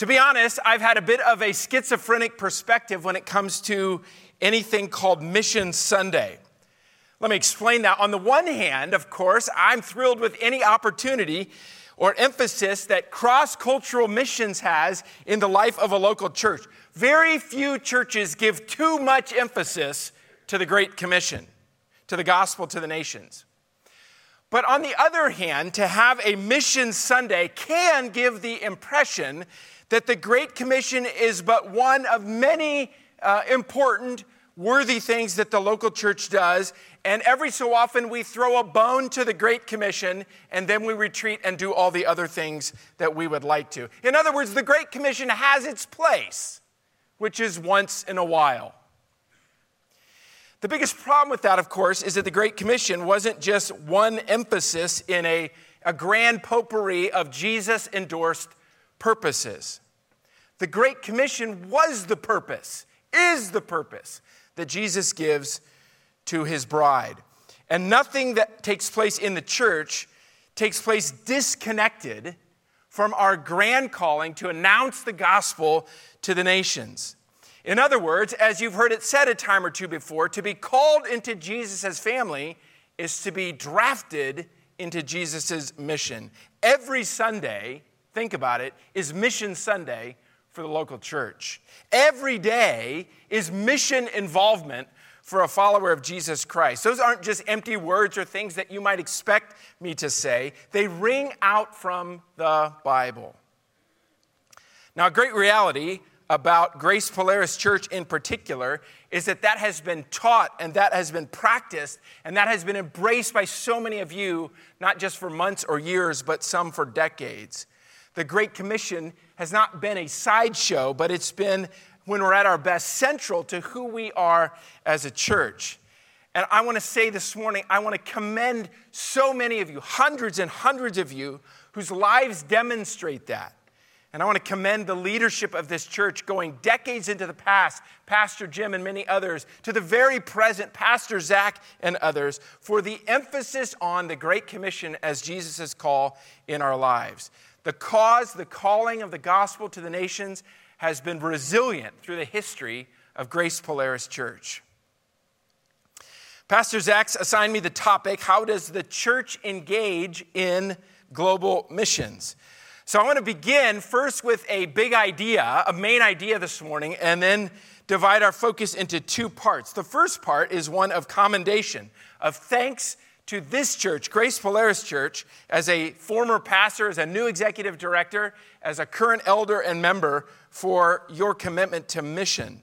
To be honest, I've had a bit of a schizophrenic perspective when it comes to anything called Mission Sunday. Let me explain that. On the one hand, of course, I'm thrilled with any opportunity or emphasis that cross cultural missions has in the life of a local church. Very few churches give too much emphasis to the Great Commission, to the gospel to the nations. But on the other hand, to have a Mission Sunday can give the impression that the Great Commission is but one of many uh, important, worthy things that the local church does. And every so often we throw a bone to the Great Commission and then we retreat and do all the other things that we would like to. In other words, the Great Commission has its place, which is once in a while. The biggest problem with that, of course, is that the Great Commission wasn't just one emphasis in a, a grand potpourri of Jesus endorsed purposes. The Great Commission was the purpose, is the purpose that Jesus gives to his bride. And nothing that takes place in the church takes place disconnected from our grand calling to announce the gospel to the nations. In other words, as you've heard it said a time or two before, to be called into Jesus' family is to be drafted into Jesus' mission. Every Sunday, think about it, is Mission Sunday for the local church. Every day is mission involvement for a follower of Jesus Christ. Those aren't just empty words or things that you might expect me to say, they ring out from the Bible. Now, a great reality about Grace Polaris Church in particular is that that has been taught and that has been practiced and that has been embraced by so many of you, not just for months or years, but some for decades. The Great Commission has not been a sideshow, but it's been, when we're at our best, central to who we are as a church. And I want to say this morning, I want to commend so many of you, hundreds and hundreds of you, whose lives demonstrate that. And I want to commend the leadership of this church going decades into the past, Pastor Jim and many others, to the very present, Pastor Zach and others, for the emphasis on the Great Commission as Jesus' call in our lives. The cause, the calling of the gospel to the nations has been resilient through the history of Grace Polaris Church. Pastor Zach's assigned me the topic How does the church engage in global missions? So I want to begin first with a big idea, a main idea this morning, and then divide our focus into two parts. The first part is one of commendation, of thanks to this church, Grace Polaris Church, as a former pastor, as a new executive director, as a current elder and member for your commitment to mission.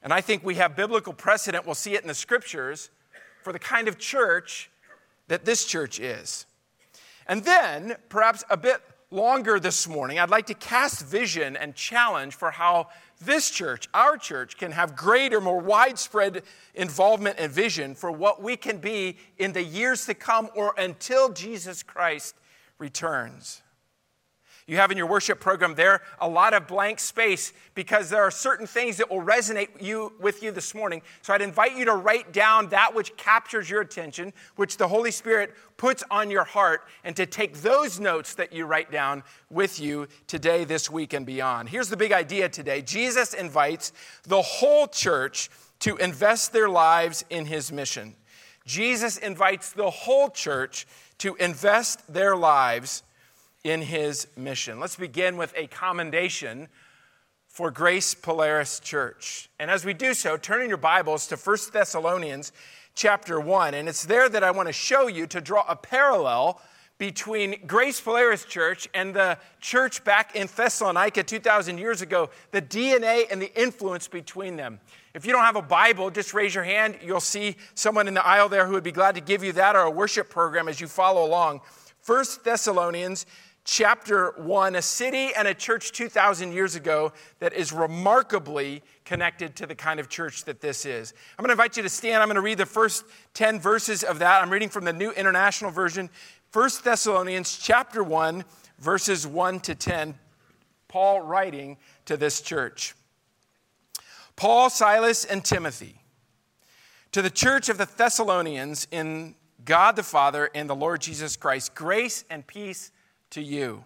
And I think we have biblical precedent, we'll see it in the scriptures, for the kind of church that this church is. And then, perhaps a bit longer this morning, I'd like to cast vision and challenge for how this church, our church, can have greater, more widespread involvement and vision for what we can be in the years to come or until Jesus Christ returns. You have in your worship program there a lot of blank space because there are certain things that will resonate you, with you this morning. So I'd invite you to write down that which captures your attention, which the Holy Spirit puts on your heart, and to take those notes that you write down with you today, this week, and beyond. Here's the big idea today Jesus invites the whole church to invest their lives in his mission. Jesus invites the whole church to invest their lives in his mission. Let's begin with a commendation for Grace Polaris Church. And as we do so, turn in your Bibles to 1 Thessalonians chapter 1. And it's there that I want to show you to draw a parallel between Grace Polaris Church and the church back in Thessalonica 2,000 years ago, the DNA and the influence between them. If you don't have a Bible, just raise your hand. You'll see someone in the aisle there who would be glad to give you that or a worship program as you follow along. 1 Thessalonians chapter 1, a city and a church 2,000 years ago that is remarkably connected to the kind of church that this is. I'm going to invite you to stand. I'm going to read the first 10 verses of that. I'm reading from the New International Version, 1 Thessalonians chapter 1, verses 1 to 10. Paul writing to this church. Paul, Silas, and Timothy, to the church of the Thessalonians in God the Father and the Lord Jesus Christ, grace and peace to you.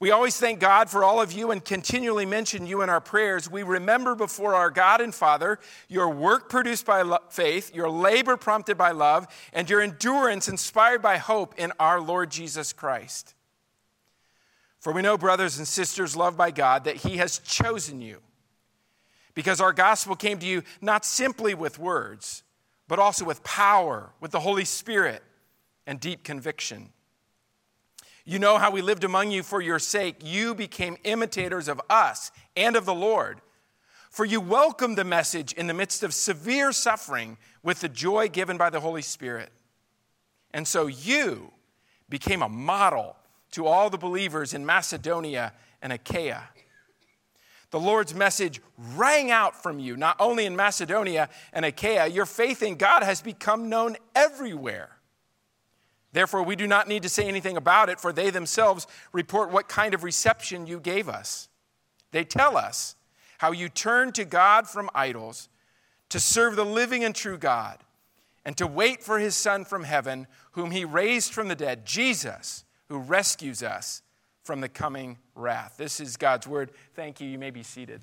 We always thank God for all of you and continually mention you in our prayers. We remember before our God and Father your work produced by lo- faith, your labor prompted by love, and your endurance inspired by hope in our Lord Jesus Christ. For we know, brothers and sisters loved by God, that He has chosen you, because our gospel came to you not simply with words, but also with power, with the Holy Spirit, and deep conviction. You know how we lived among you for your sake. You became imitators of us and of the Lord. For you welcomed the message in the midst of severe suffering with the joy given by the Holy Spirit. And so you became a model to all the believers in Macedonia and Achaia. The Lord's message rang out from you, not only in Macedonia and Achaia, your faith in God has become known everywhere. Therefore, we do not need to say anything about it, for they themselves report what kind of reception you gave us. They tell us how you turned to God from idols to serve the living and true God and to wait for his Son from heaven, whom he raised from the dead, Jesus, who rescues us from the coming wrath. This is God's word. Thank you. You may be seated.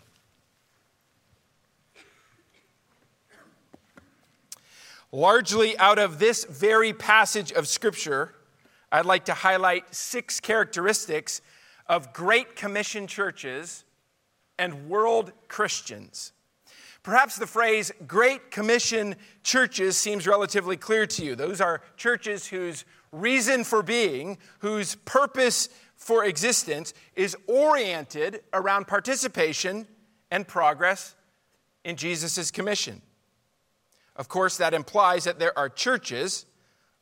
Largely out of this very passage of Scripture, I'd like to highlight six characteristics of Great Commission churches and world Christians. Perhaps the phrase Great Commission churches seems relatively clear to you. Those are churches whose reason for being, whose purpose for existence is oriented around participation and progress in Jesus' commission. Of course, that implies that there are churches,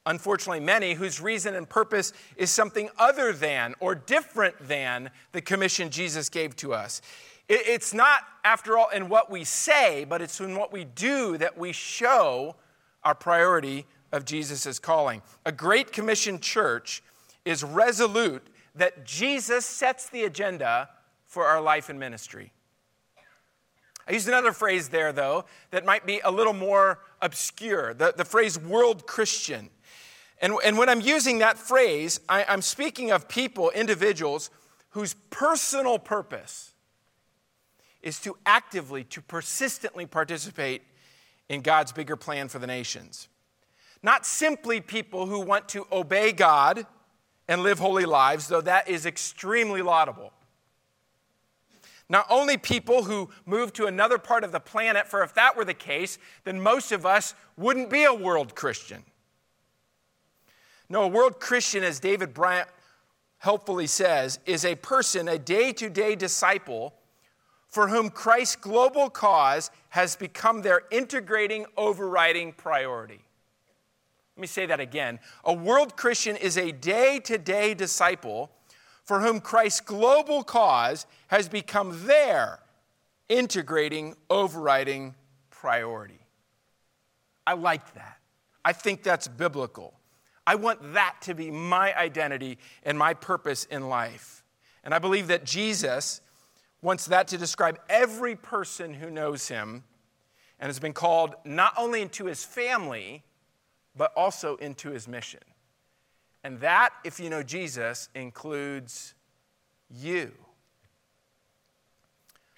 unfortunately many, whose reason and purpose is something other than or different than the commission Jesus gave to us. It's not, after all, in what we say, but it's in what we do that we show our priority of Jesus' calling. A Great Commission church is resolute that Jesus sets the agenda for our life and ministry. I used another phrase there, though, that might be a little more obscure the, the phrase world Christian. And, and when I'm using that phrase, I, I'm speaking of people, individuals, whose personal purpose is to actively, to persistently participate in God's bigger plan for the nations. Not simply people who want to obey God and live holy lives, though that is extremely laudable. Not only people who move to another part of the planet, for if that were the case, then most of us wouldn't be a world Christian. No, a world Christian, as David Bryant helpfully says, is a person, a day to day disciple for whom Christ's global cause has become their integrating, overriding priority. Let me say that again. A world Christian is a day to day disciple for whom Christ's global cause has become their integrating, overriding priority. I like that. I think that's biblical. I want that to be my identity and my purpose in life. And I believe that Jesus wants that to describe every person who knows him and has been called not only into his family, but also into his mission. And that, if you know Jesus, includes you.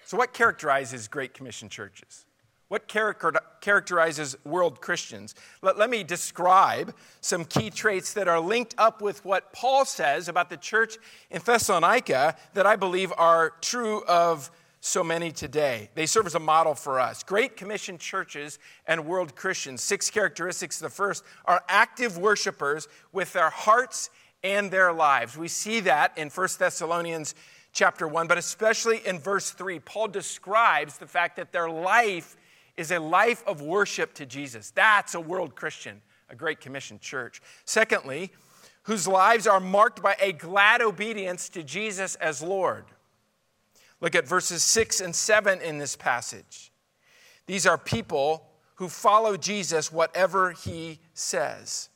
So, what characterizes Great Commission churches? What characterizes world Christians? Let, let me describe some key traits that are linked up with what Paul says about the church in Thessalonica that I believe are true of so many today. They serve as a model for us. Great Commission churches and world Christians. Six characteristics. The first are active worshipers with their hearts and their lives. We see that in 1 Thessalonians chapter 1, but especially in verse 3. Paul describes the fact that their life is a life of worship to Jesus. That's a world Christian, a Great Commission church. Secondly, whose lives are marked by a glad obedience to Jesus as Lord. Look at verses 6 and 7 in this passage. These are people who follow Jesus whatever he says.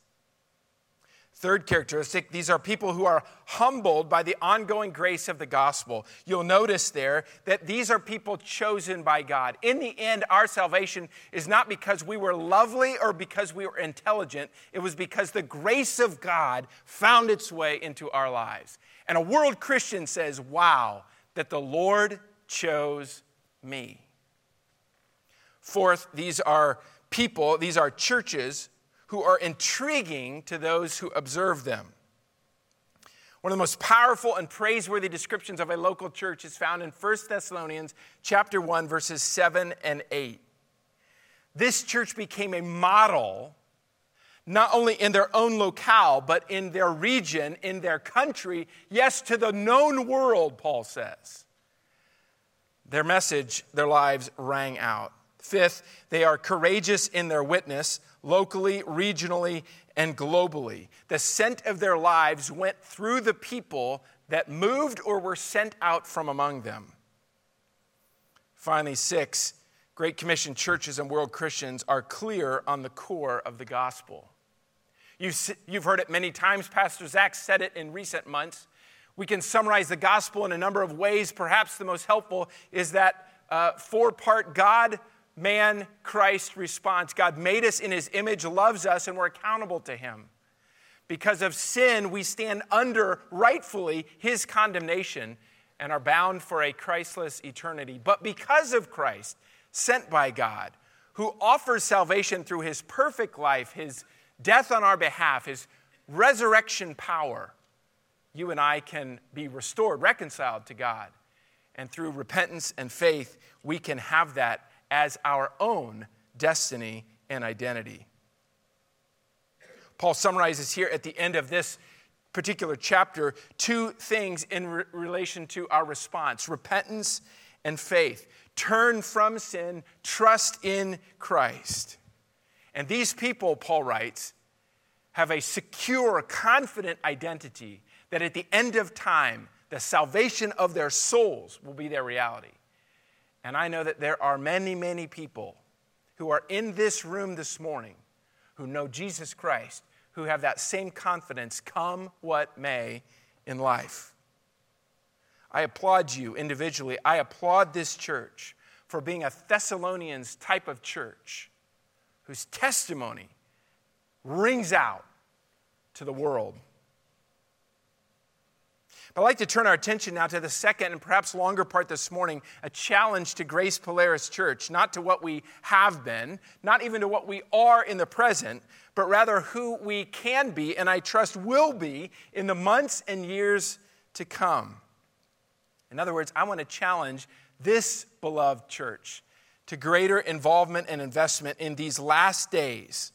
Third characteristic, these are people who are humbled by the ongoing grace of the gospel. You'll notice there that these are people chosen by God. In the end, our salvation is not because we were lovely or because we were intelligent, it was because the grace of God found its way into our lives. And a world Christian says, wow, that the Lord chose me. Fourth, these are people, these are churches who are intriguing to those who observe them. One of the most powerful and praiseworthy descriptions of a local church is found in 1 Thessalonians chapter 1 verses 7 and 8. This church became a model not only in their own locale but in their region, in their country, yes to the known world, Paul says. Their message, their lives rang out. Fifth, they are courageous in their witness, locally, regionally, and globally. The scent of their lives went through the people that moved or were sent out from among them. Finally, six, Great Commission churches and world Christians are clear on the core of the gospel. You've, heard it many times. Pastor Zach said it in recent months. We can summarize the gospel in a number of ways. Perhaps the most helpful is that uh, four part God man Christ response. God made us in his image, loves us, and we're accountable to him. Because of sin, we stand under rightfully his condemnation and are bound for a Christless eternity. But because of Christ, sent by God, who offers salvation through his perfect life, his death on our behalf, his resurrection power, you and I can be restored, reconciled to God. And through repentance and faith, we can have that as our own destiny and identity. Paul summarizes here at the end of this particular chapter two things in re- relation to our response repentance and faith. Turn from sin, trust in Christ. And these people, Paul writes, have a secure, confident identity that at the end of time, the salvation of their souls will be their reality. And I know that there are many, many people who are in this room this morning who know Jesus Christ, who have that same confidence, come what may in life. I applaud you individually. I applaud this church for being a Thessalonians type of church whose testimony rings out to the world. But I'd like to turn our attention now to the second and perhaps longer part this morning a challenge to Grace Polaris Church, not to what we have been, not even to what we are in the present, but rather who we can be and I trust will be in the months and years to come. In other words, I want to challenge this beloved church to greater involvement and investment in these last days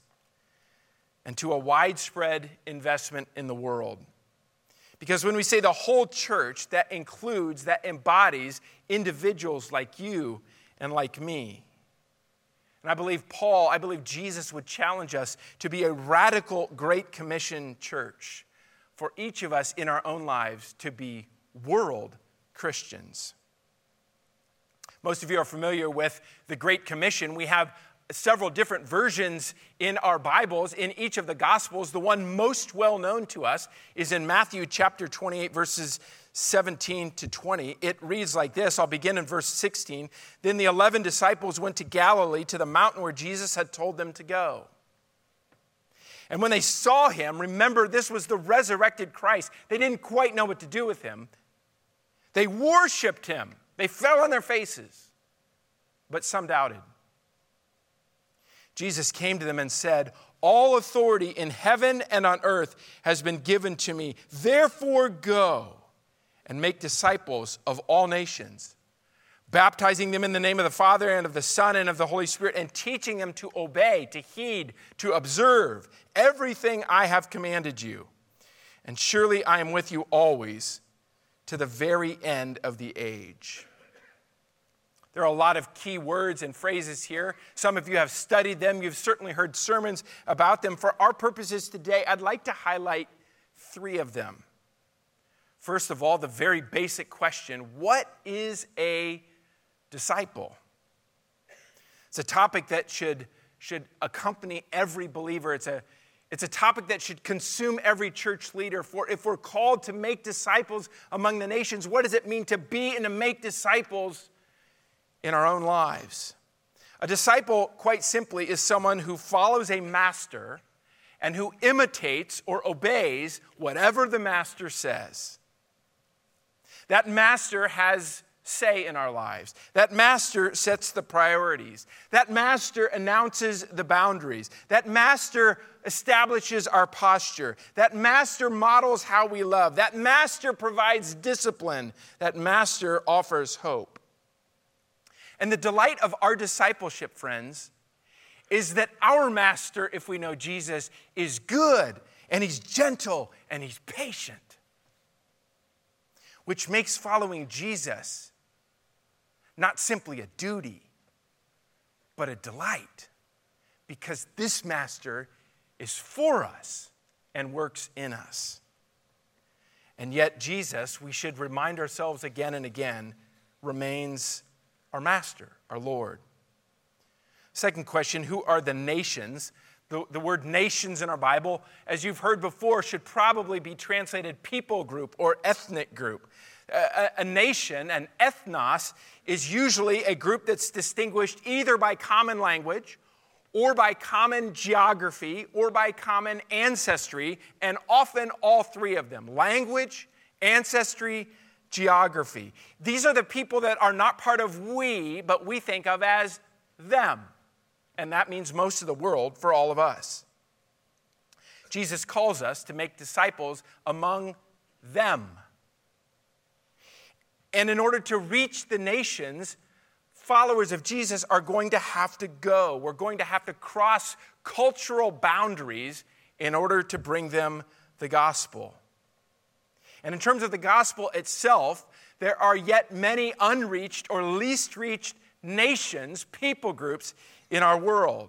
and to a widespread investment in the world. Because when we say the whole church, that includes, that embodies individuals like you and like me. And I believe Paul, I believe Jesus would challenge us to be a radical Great Commission church for each of us in our own lives to be world Christians. Most of you are familiar with the Great Commission. We have several different versions in our Bibles, in each of the Gospels. The one most well known to us is in Matthew chapter 28, verses 17 to 20. It reads like this I'll begin in verse 16. Then the 11 disciples went to Galilee, to the mountain where Jesus had told them to go. And when they saw him, remember this was the resurrected Christ. They didn't quite know what to do with him. They worshiped him, they fell on their faces, but some doubted. Jesus came to them and said, All authority in heaven and on earth has been given to me. Therefore, go and make disciples of all nations, baptizing them in the name of the Father and of the Son and of the Holy Spirit, and teaching them to obey, to heed, to observe everything I have commanded you. And surely I am with you always to the very end of the age. There are a lot of key words and phrases here. Some of you have studied them. You've certainly heard sermons about them. For our purposes today, I'd like to highlight three of them. First of all, the very basic question what is a disciple? It's a topic that should, should accompany every believer. It's a, it's a topic that should consume every church leader. For if we're called to make disciples among the nations, what does it mean to be and to make disciples in our own lives. A disciple, quite simply, is someone who follows a master and who imitates or obeys whatever the master says. That master has say in our lives. That master sets the priorities. That master announces the boundaries. That master establishes our posture. That master models how we love. That master provides discipline. That master offers hope. And the delight of our discipleship, friends, is that our master, if we know Jesus, is good and he's gentle and he's patient which makes following Jesus not simply a duty, but a delight, because this master is for us and works in us. And yet, Jesus, we should remind ourselves again and again, remains our master, our Lord. Second question Who are the nations? The, the word nations in our Bible, as you've heard before, should probably be translated people group or ethnic group. A, a, nation, an ethnos, is usually a group that's distinguished either by common language or by common geography or by common ancestry, and often all three of them language, ancestry, geography. These are the people that are not part of we, but we think of as them and that means most of the world for all of us. Jesus calls us to make disciples among them. And in order to reach the nations, followers of Jesus are going to have to go. We're going to have to cross cultural boundaries in order to bring them the gospel. And in terms of the gospel itself, there are yet many unreached or least reached nations, people groups in our world.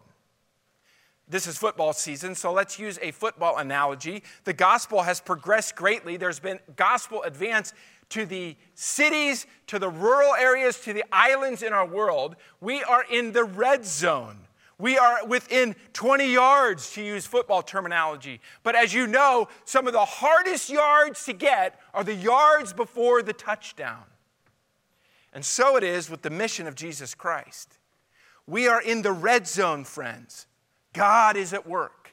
This is football season, so let's use a football analogy. The gospel has progressed greatly. There's been gospel advance to the cities, to the rural areas, to the islands in our world. We are in the red zone. We are within 20 yards, to use football terminology. But as you know, some of the hardest yards to get are the yards before the touchdown. And so it is with the mission of Jesus Christ. We are in the red zone, friends. God is at work.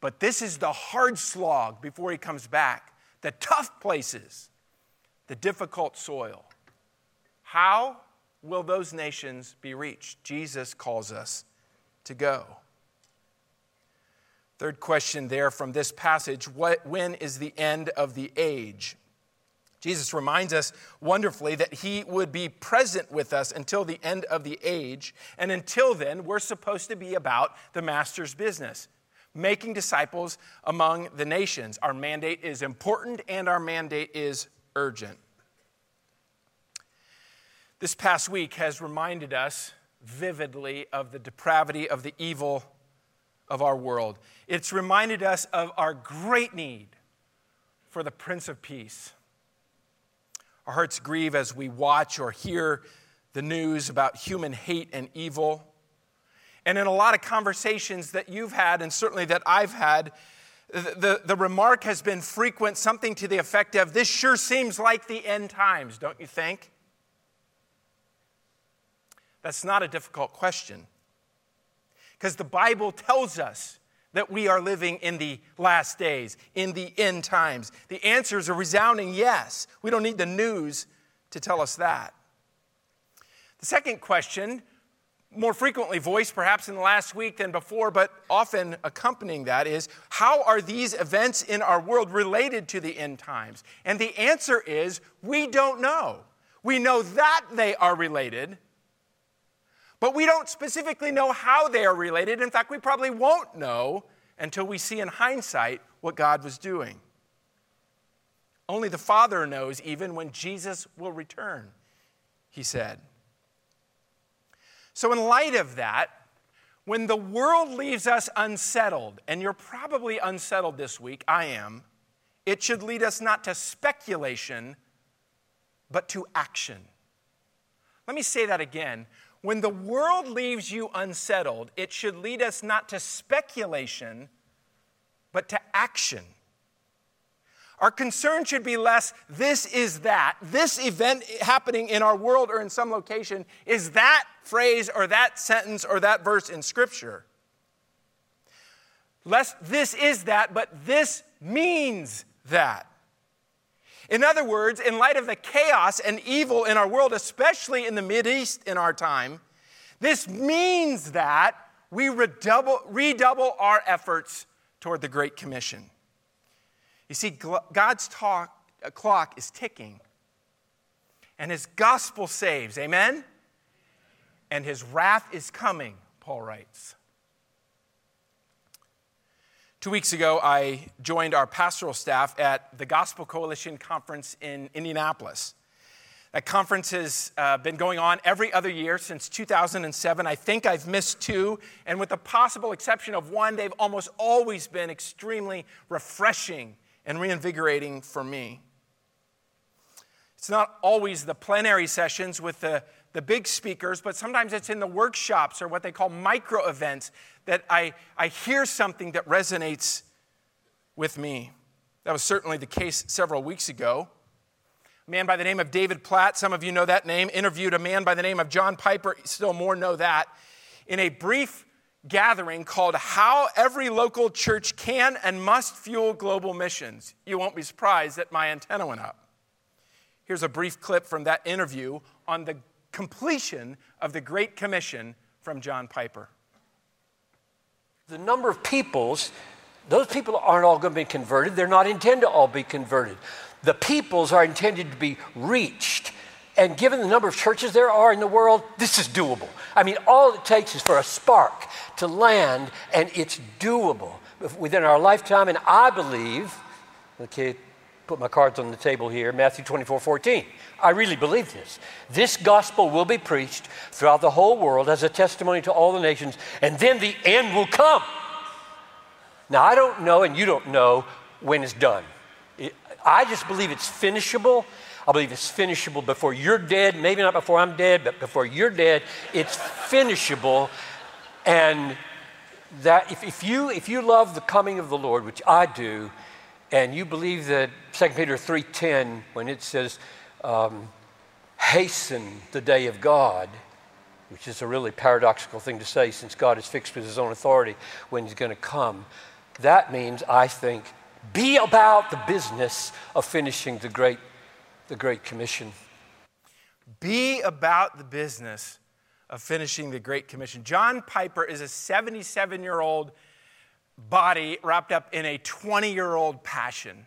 But this is the hard slog before he comes back, the tough places, the difficult soil. How will those nations be reached? Jesus calls us to go. Third question there from this passage what, when is the end of the age? Jesus reminds us wonderfully that he would be present with us until the end of the age. And until then, we're supposed to be about the Master's business, making disciples among the nations. Our mandate is important and our mandate is urgent. This past week has reminded us vividly of the depravity of the evil of our world. It's reminded us of our great need for the Prince of Peace our hearts grieve as we watch or hear the news about human hate and evil. And in a lot of conversations that you've had, and certainly that I've had, the, the remark has been frequent, something to the effect of, This sure seems like the end times, don't you think? That's not a difficult question. Because the Bible tells us that we are living in the last days, in the end times? The answer is a resounding yes. We don't need the news to tell us that. The second question, more frequently voiced perhaps in the last week than before, but often accompanying that, is how are these events in our world related to the end times? And the answer is we don't know. We know that they are related, but we don't specifically know how they are related. In fact, we probably won't know until we see in hindsight what God was doing. Only the Father knows even when Jesus will return, he said. So, in light of that, when the world leaves us unsettled, and you're probably unsettled this week, I am, it should lead us not to speculation, but to action. Let me say that again. When the world leaves you unsettled, it should lead us not to speculation, but to action. Our concern should be less, this is that. This event happening in our world or in some location is that phrase or that sentence or that verse in Scripture. Less, this is that, but this means that. In other words, in light of the chaos and evil in our world, especially in the East in our time, this means that we redouble, redouble our efforts toward the Great Commission. You see, God's talk, uh, clock is ticking, and his gospel saves. Amen? And his wrath is coming, Paul writes. Two weeks ago, I joined our pastoral staff at the Gospel Coalition Conference in Indianapolis. That conference has uh, been going on every other year since 2007. I think I've missed two, and with the possible exception of one, they've almost always been extremely refreshing and reinvigorating for me. It's not always the plenary sessions with the, the big speakers, but sometimes it's in the workshops or what they call micro events that I, I hear something that resonates with me. That was certainly the case several weeks ago. A man by the name of David Platt, some of you know that name, interviewed a man by the name of John Piper, still more know that, in a brief gathering called How Every Local Church Can and Must Fuel Global Missions. You won't be surprised that my antenna went up. Here's a brief clip from that interview on the completion of the Great Commission from John Piper. The number of peoples, those people aren't all going to be converted. They're not intended to all be converted. The peoples are intended to be reached. And given the number of churches there are in the world, this is doable. I mean, all it takes is for a spark to land, and it's doable within our lifetime. And I believe, okay, put my cards on the table here Matthew 24 14. I really believe this. This gospel will be preached throughout the whole world as a testimony to all the nations, and then the end will come. Now, I don't know, and you don't know when it's done. I just believe it's finishable. I believe it's finishable before you're dead, maybe not before I'm dead, but before you're dead, it's finishable. And that if, if, you, if you love the coming of the Lord, which I do, and you believe that 2 Peter 3.10, when it says, um, hasten the day of God, which is a really paradoxical thing to say since God is fixed with his own authority when he's going to come, that means, I think, be about the business of finishing the Great, the great Commission. Be about the business of finishing the Great Commission. John Piper is a 77 year old body wrapped up in a 20 year old passion.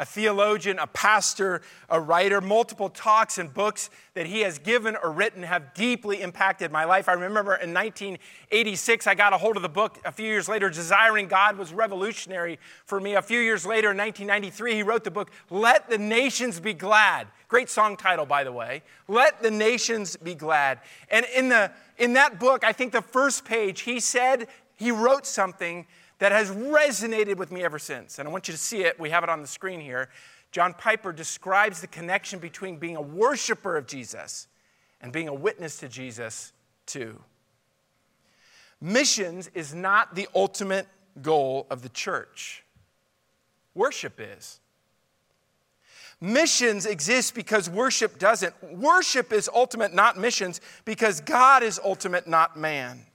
A theologian, a pastor, a writer, multiple talks and books that he has given or written have deeply impacted my life. I remember in 1986, I got a hold of the book a few years later. Desiring God was revolutionary for me. A few years later, in 1993, he wrote the book, Let the Nations Be Glad. Great song title, by the way. Let the Nations Be Glad. And in, the, in that book, I think the first page, he said, he wrote something that has resonated with me ever since. And I want you to see it. We have it on the screen here. John Piper describes the connection between being a worshiper of Jesus and being a witness to Jesus, too. Missions is not the ultimate goal of the church, worship is. Missions exist because worship doesn't. Worship is ultimate, not missions, because God is ultimate, not man.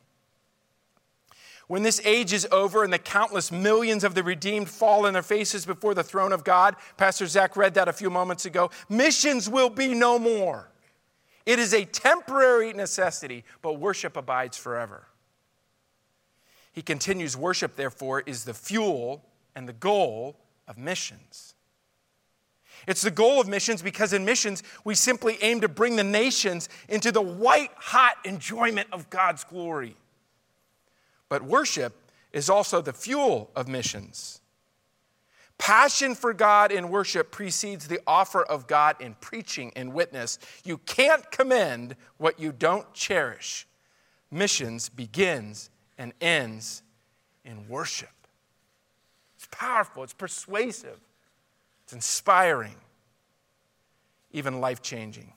When this age is over and the countless millions of the redeemed fall on their faces before the throne of God, Pastor Zach read that a few moments ago, missions will be no more. It is a temporary necessity, but worship abides forever. He continues, worship, therefore, is the fuel and the goal of missions. It's the goal of missions because in missions, we simply aim to bring the nations into the white hot enjoyment of God's glory. But worship is also the fuel of missions. Passion for God in worship precedes the offer of God in preaching and witness. You can't commend what you don't cherish. Missions begins and ends in worship. It's powerful, it's persuasive, it's inspiring, even life changing.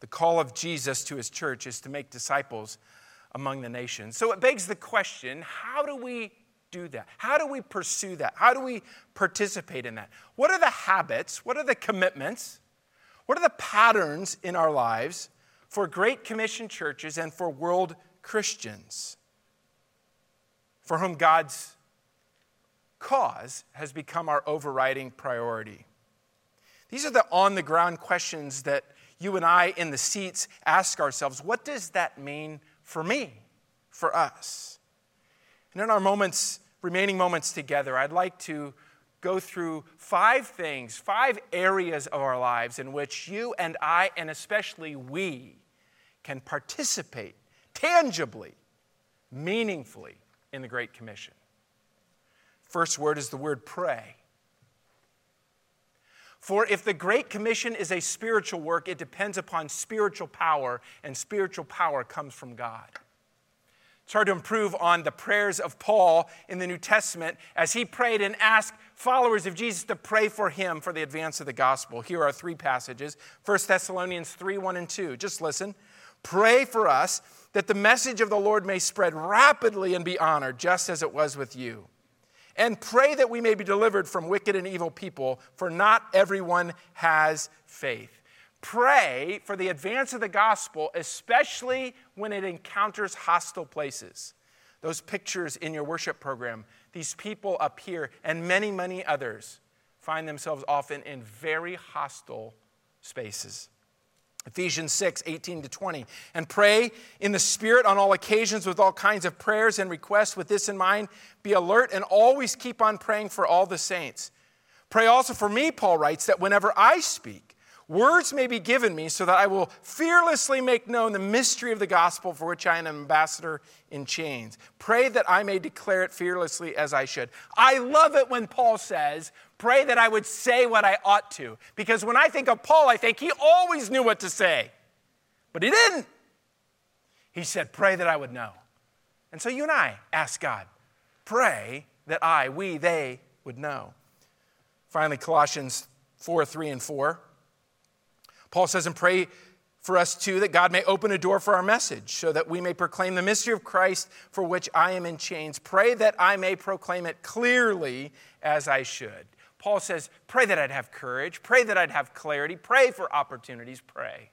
The call of Jesus to his church is to make disciples among the nations. So it begs the question how do we do that? How do we pursue that? How do we participate in that? What are the habits? What are the commitments? What are the patterns in our lives for Great Commission churches and for world Christians for whom God's cause has become our overriding priority. These are the on the ground questions that you and I in the seats ask ourselves what does that mean for me, for us? And in our moments, remaining moments together, I'd like to go through five things, five areas of our lives in which you and I, and especially we, can participate tangibly, meaningfully in the Great Commission. First word is the word pray. For if the Great Commission is a spiritual work, it depends upon spiritual power, and spiritual power comes from God. It's hard to improve on the prayers of Paul in the New Testament as he prayed and asked followers of Jesus to pray for him for the advance of the gospel. Here are three passages 1 Thessalonians 3 1 and 2. Just listen. Pray for us that the message of the Lord may spread rapidly and be honored, just as it was with you. And pray that we may be delivered from wicked and evil people, for not everyone has faith. Pray for the advance of the gospel, especially when it encounters hostile places. Those pictures in your worship program, these people up here, and many, many others find themselves often in very hostile spaces. Ephesians 6, 18 to 20. And pray in the Spirit on all occasions with all kinds of prayers and requests. With this in mind, be alert and always keep on praying for all the saints. Pray also for me, Paul writes, that whenever I speak, Words may be given me so that I will fearlessly make known the mystery of the gospel for which I am an ambassador in chains. Pray that I may declare it fearlessly as I should. I love it when Paul says, Pray that I would say what I ought to. Because when I think of Paul, I think he always knew what to say, but he didn't. He said, Pray that I would know. And so you and I ask God, Pray that I, we, they would know. Finally, Colossians 4 3 and 4. Paul says, and pray for us too that God may open a door for our message so that we may proclaim the mystery of Christ for which I am in chains. Pray that I may proclaim it clearly as I should. Paul says, pray that I'd have courage, pray that I'd have clarity, pray for opportunities, pray.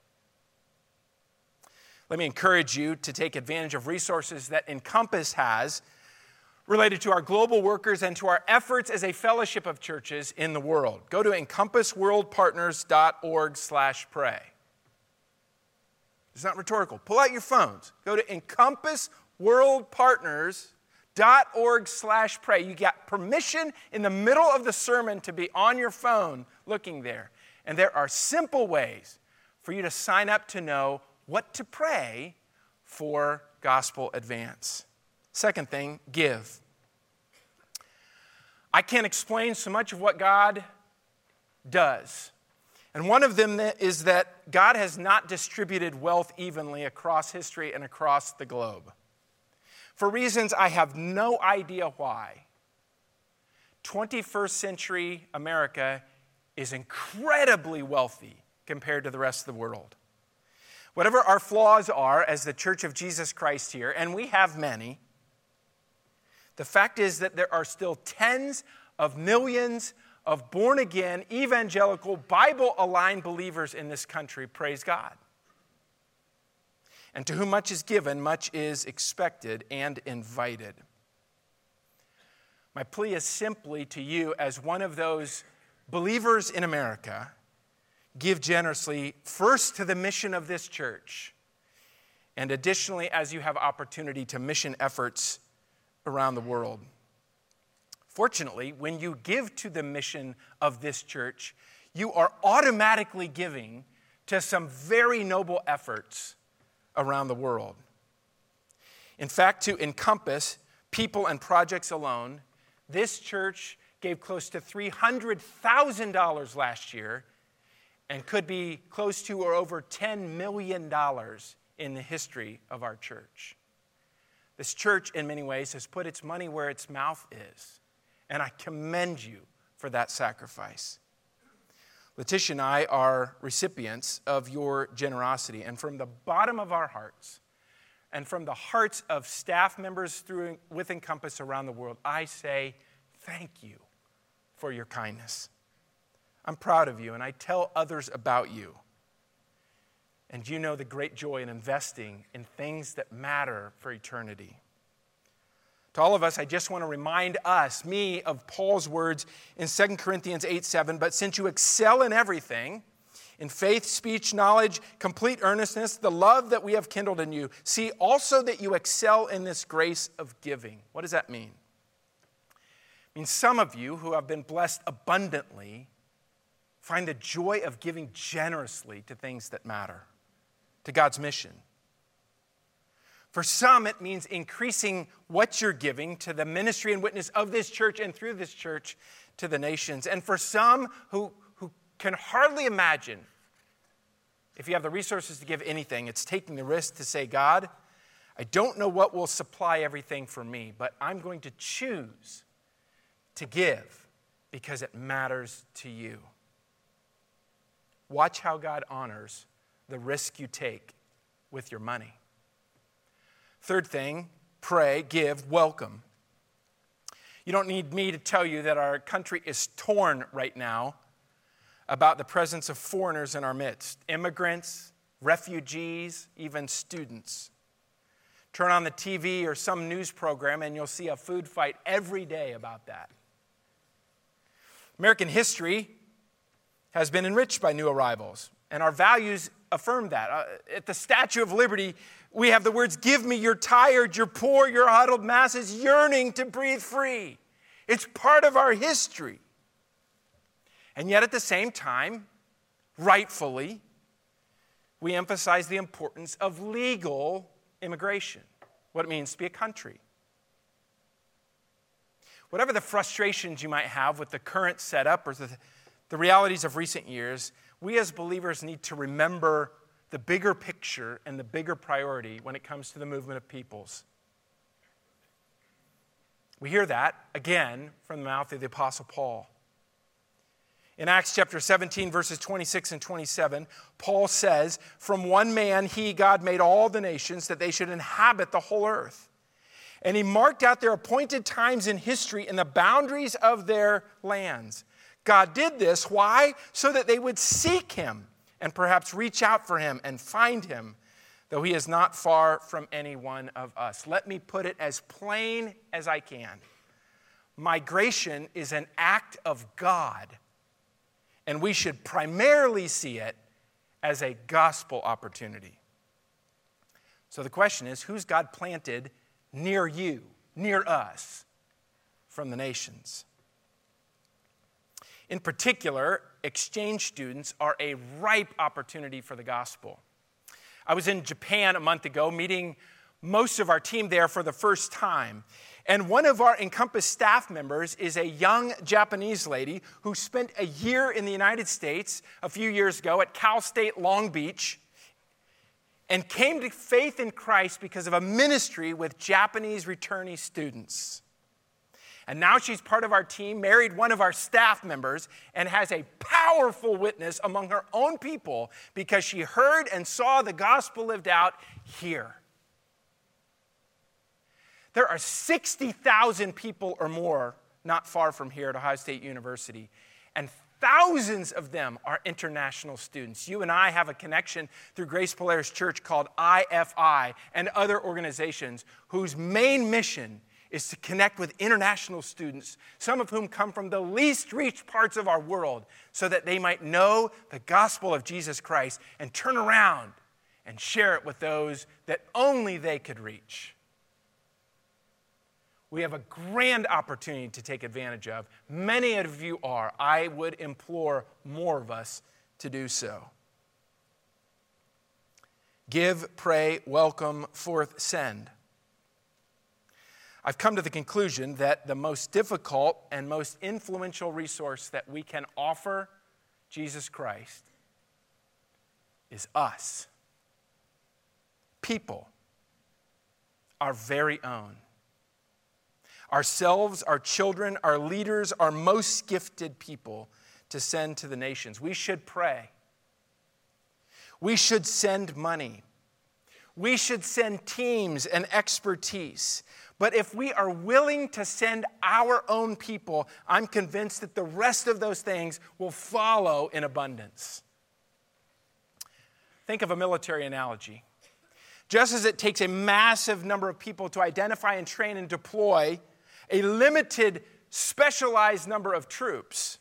Let me encourage you to take advantage of resources that Encompass has related to our global workers and to our efforts as a fellowship of churches in the world. Go to encompassworldpartners.org slash pray. It's not rhetorical. Pull out your phones. Go to encompassworldpartners.org slash pray. You got permission in the middle of the sermon to be on your phone looking there. And there are simple ways for you to sign up to know what to pray for gospel advance. Second thing, give. I can't explain so much of what God does. And one of them is that God has not distributed wealth evenly across history and across the globe. For reasons I have no idea why, 21st century America is incredibly wealthy compared to the rest of the world. Whatever our flaws are as the Church of Jesus Christ here, and we have many, the fact is that there are still tens of millions of born again, evangelical, Bible aligned believers in this country. Praise God. And to whom much is given, much is expected and invited. My plea is simply to you, as one of those believers in America, give generously first to the mission of this church, and additionally, as you have opportunity to mission efforts around the world. Fortunately, when you give to the mission of this church, you are automatically giving to some very noble efforts around the world. In fact, to encompass people and projects alone, this church gave close to $300,000 last year and could be close to or over $10 million in the history of our church. This church, in many ways, has put its money where its mouth is. And I commend you for that sacrifice. Letitia and I are recipients of your generosity. And from the bottom of our hearts, and from the hearts of staff members through, with Encompass around the world, I say thank you for your kindness. I'm proud of you, and I tell others about you. And you know the great joy in investing in things that matter for eternity. To all of us, I just want to remind us, me, of Paul's words in 2 Corinthians 8 7. But since you excel in everything, in faith, speech, knowledge, complete earnestness, the love that we have kindled in you, see also that you excel in this grace of giving. What does that mean? It means some of you who have been blessed abundantly find the joy of giving generously to things that matter, to God's mission. For some, it means increasing what you're giving to the ministry and witness of this church and through this church to the nations. And for some who, who can hardly imagine if you have the resources to give anything, it's taking the risk to say, God, I don't know what will supply everything for me, but I'm going to choose to give because it matters to you. Watch how God honors the risk you take with your money. Third thing, pray, give, welcome. You don't need me to tell you that our country is torn right now about the presence of foreigners in our midst immigrants, refugees, even students. Turn on the TV or some news program, and you'll see a food fight every day about that. American history has been enriched by new arrivals, and our values affirm that. Uh, at the Statue of Liberty, we have the words, Give me your tired, your poor, your huddled masses yearning to breathe free. It's part of our history. And yet, at the same time, rightfully, we emphasize the importance of legal immigration, what it means to be a country. Whatever the frustrations you might have with the current setup or the, the realities of recent years, we as believers need to remember the bigger picture and the bigger priority when it comes to the movement of peoples. We hear that again from the mouth of the Apostle Paul. In Acts chapter 17, verses 26 and 27, Paul says, From one man, he, God, made all the nations that they should inhabit the whole earth. And he marked out their appointed times in history and the boundaries of their lands. God did this. Why? So that they would seek him and perhaps reach out for him and find him, though he is not far from any one of us. Let me put it as plain as I can. Migration is an act of God and we should primarily see it as a gospel opportunity. So the question is who's God planted near you, near us, from the nations? In particular, exchange students are a ripe opportunity for the gospel. I was in Japan a month ago meeting most of our team there for the first time. And one of our Encompass staff members is a young Japanese lady who spent a year in the United States a few years ago at Cal State Long Beach and came to faith in Christ because of a ministry with Japanese returnee students. And now she's part of our team, married one of our staff members, and has a powerful witness among her own people because she heard and saw the gospel lived out here. There are 60,000 people or more not far from here at Ohio State University, and thousands of them are international students. You and I have a connection through Grace Polaris Church called IFI and other organizations whose main mission is to connect with international students, some of whom come from the least reached parts of our world, so that they might know the gospel of Jesus Christ and turn around and share it with those that only they could reach we have a grand opportunity to take advantage of. Many of you are. I would implore more of us to do so. Give, pray, welcome, forth, send. I've come to the conclusion that the most difficult and most influential resource that we can offer Jesus Christ is us. People, our very own ourselves, our children, our leaders, our most gifted people to send to the nations. We should pray. We should send money. We should send teams and expertise. But if we are willing to send our own people, I'm convinced that the rest of those things will follow in abundance. Think of a military analogy. Just as it takes a massive number of people to identify and train and deploy a limited, specialized number of troops,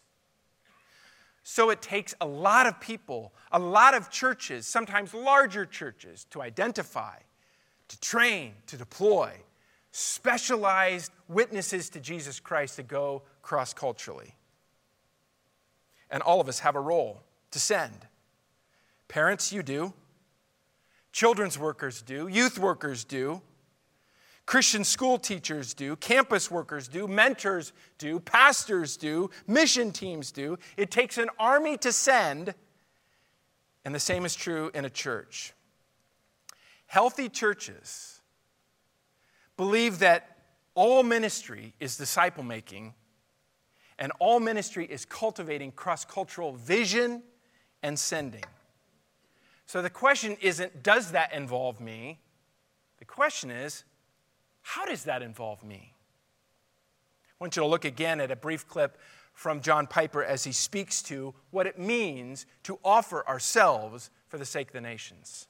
so it takes a lot of people, a lot of churches, sometimes larger churches, to identify, to train, to deploy specialized witnesses to Jesus Christ to go cross culturally. And all of us have a role to send. Parents, you do. Children's workers do. Youth workers do. Christian school teachers do, campus workers do, mentors do, pastors do, mission teams do. It takes an army to send, and the same is true in a church. Healthy churches believe that all ministry is disciple making, and all ministry is cultivating cross cultural vision and sending. So the question isn't, does that involve me? The question is, how does that involve me? I want you to look again at a brief clip from John Piper as he speaks to what it means to offer ourselves for the sake of the nations.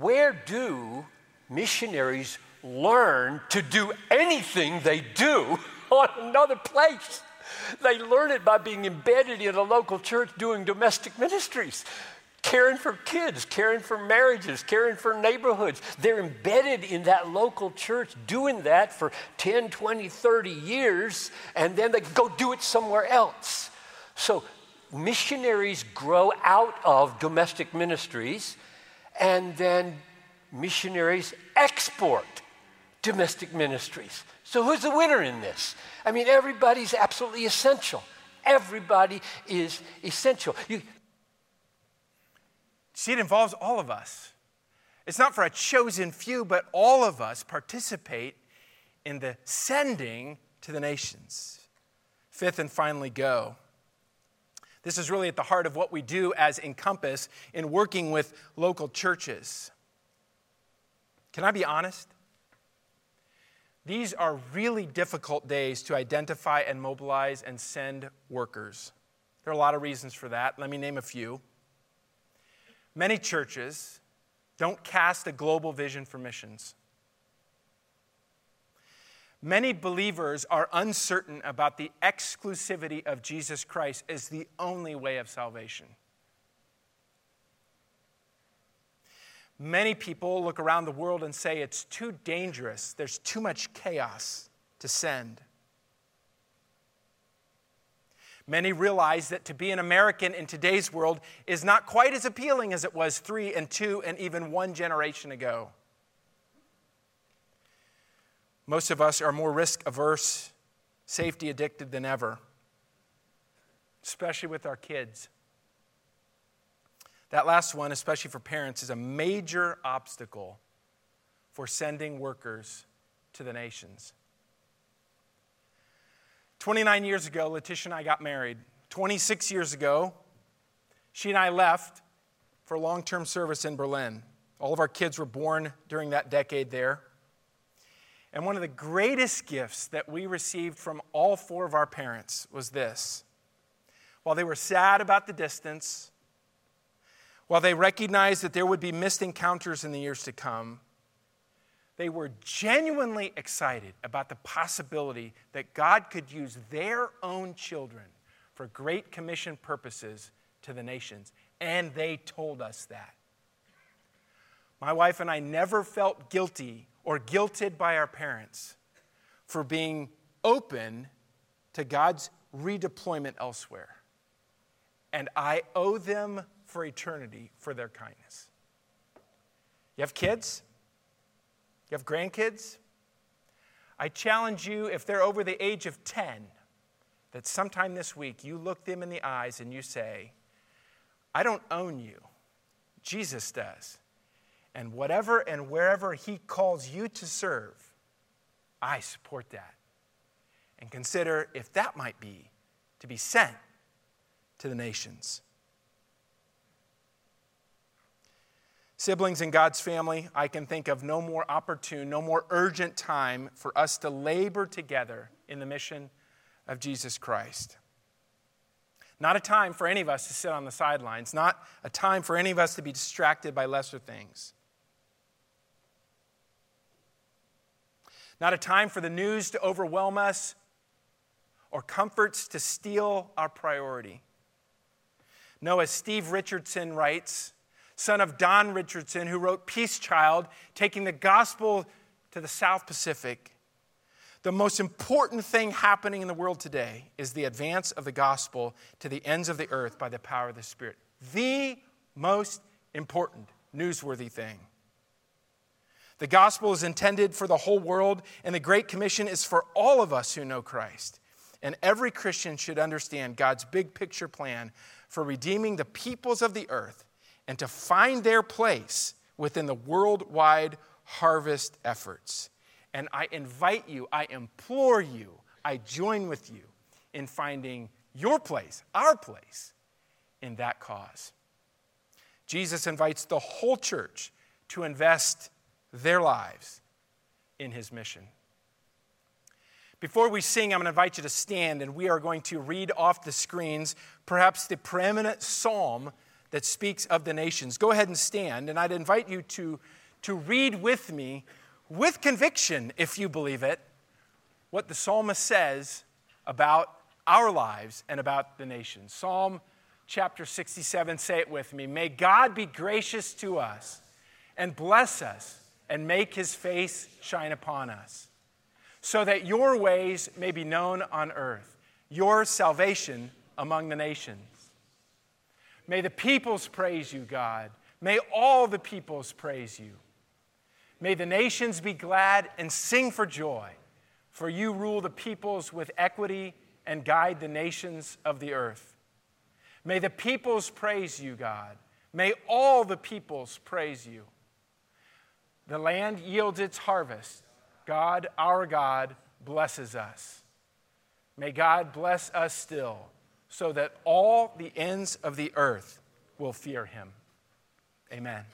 Where do missionaries learn to do anything they do on another place? They learn it by being embedded in a local church doing domestic ministries caring for kids, caring for marriages, caring for neighborhoods. They're embedded in that local church doing that for 10, 20, 30 years, and then they go do it somewhere else. So missionaries grow out of domestic ministries, and then missionaries export domestic ministries. So who's the winner in this? I mean, everybody's absolutely essential. Everybody is essential. You, See, it involves all of us. It's not for a chosen few, but all of us participate in the sending to the nations. Fifth and finally, go. This is really at the heart of what we do as Encompass in working with local churches. Can I be honest? These are really difficult days to identify and mobilize and send workers. There are a lot of reasons for that. Let me name a few. Many churches don't cast a global vision for missions. Many believers are uncertain about the exclusivity of Jesus Christ as the only way of salvation. Many people look around the world and say it's too dangerous, there's too much chaos to send. Many realize that to be an American in today's world is not quite as appealing as it was three and two and even one generation ago. Most of us are more risk averse, safety addicted than ever, especially with our kids. That last one, especially for parents, is a major obstacle for sending workers to the nations. 29 years ago, Letitia and I got married. 26 years ago, she and I left for long term service in Berlin. All of our kids were born during that decade there. And one of the greatest gifts that we received from all four of our parents was this. While they were sad about the distance, while they recognized that there would be missed encounters in the years to come, they were genuinely excited about the possibility that God could use their own children for Great Commission purposes to the nations. And they told us that. My wife and I never felt guilty or guilted by our parents for being open to God's redeployment elsewhere. And I owe them for eternity for their kindness. You have kids? You have grandkids? I challenge you, if they're over the age of 10, that sometime this week you look them in the eyes and you say, I don't own you. Jesus does. And whatever and wherever He calls you to serve, I support that. And consider if that might be to be sent to the nations. Siblings in God's family, I can think of no more opportune, no more urgent time for us to labor together in the mission of Jesus Christ. Not a time for any of us to sit on the sidelines, not a time for any of us to be distracted by lesser things. Not a time for the news to overwhelm us or comforts to steal our priority. No, as Steve Richardson writes, son of Don Richardson, who wrote Peace Child, taking the gospel to the South Pacific, the most important thing happening in the world today is the advance of the gospel to the ends of the earth by the power of the Spirit. The most important, newsworthy thing. The gospel is intended for the whole world, and the Great Commission is for all of us who know Christ. And every Christian should understand God's big picture plan for redeeming the peoples of the earth and to find their place within the worldwide harvest efforts. And I invite you, I implore you, I join with you in finding your place, our place, in that cause. Jesus invites the whole church to invest their lives in his mission. Before we sing, I'm going to invite you to stand and we are going to read off the screens perhaps the preeminent psalm that speaks of the nations. Go ahead and stand, and I'd invite you to, to read with me with conviction, if you believe it, what the psalmist says about our lives and about the nations. Psalm chapter 67, say it with me. May God be gracious to us and bless us and make his face shine upon us, so that your ways may be known on earth, your salvation among the nations. May the peoples praise you, God. May all the peoples praise you. May the nations be glad and sing for joy, for you rule the peoples with equity and guide the nations of the earth. May the peoples praise you, God. May all the peoples praise you. The land yields its harvest. God, our God, blesses us. May God bless us still, so that all the ends of the earth will fear him. Amen.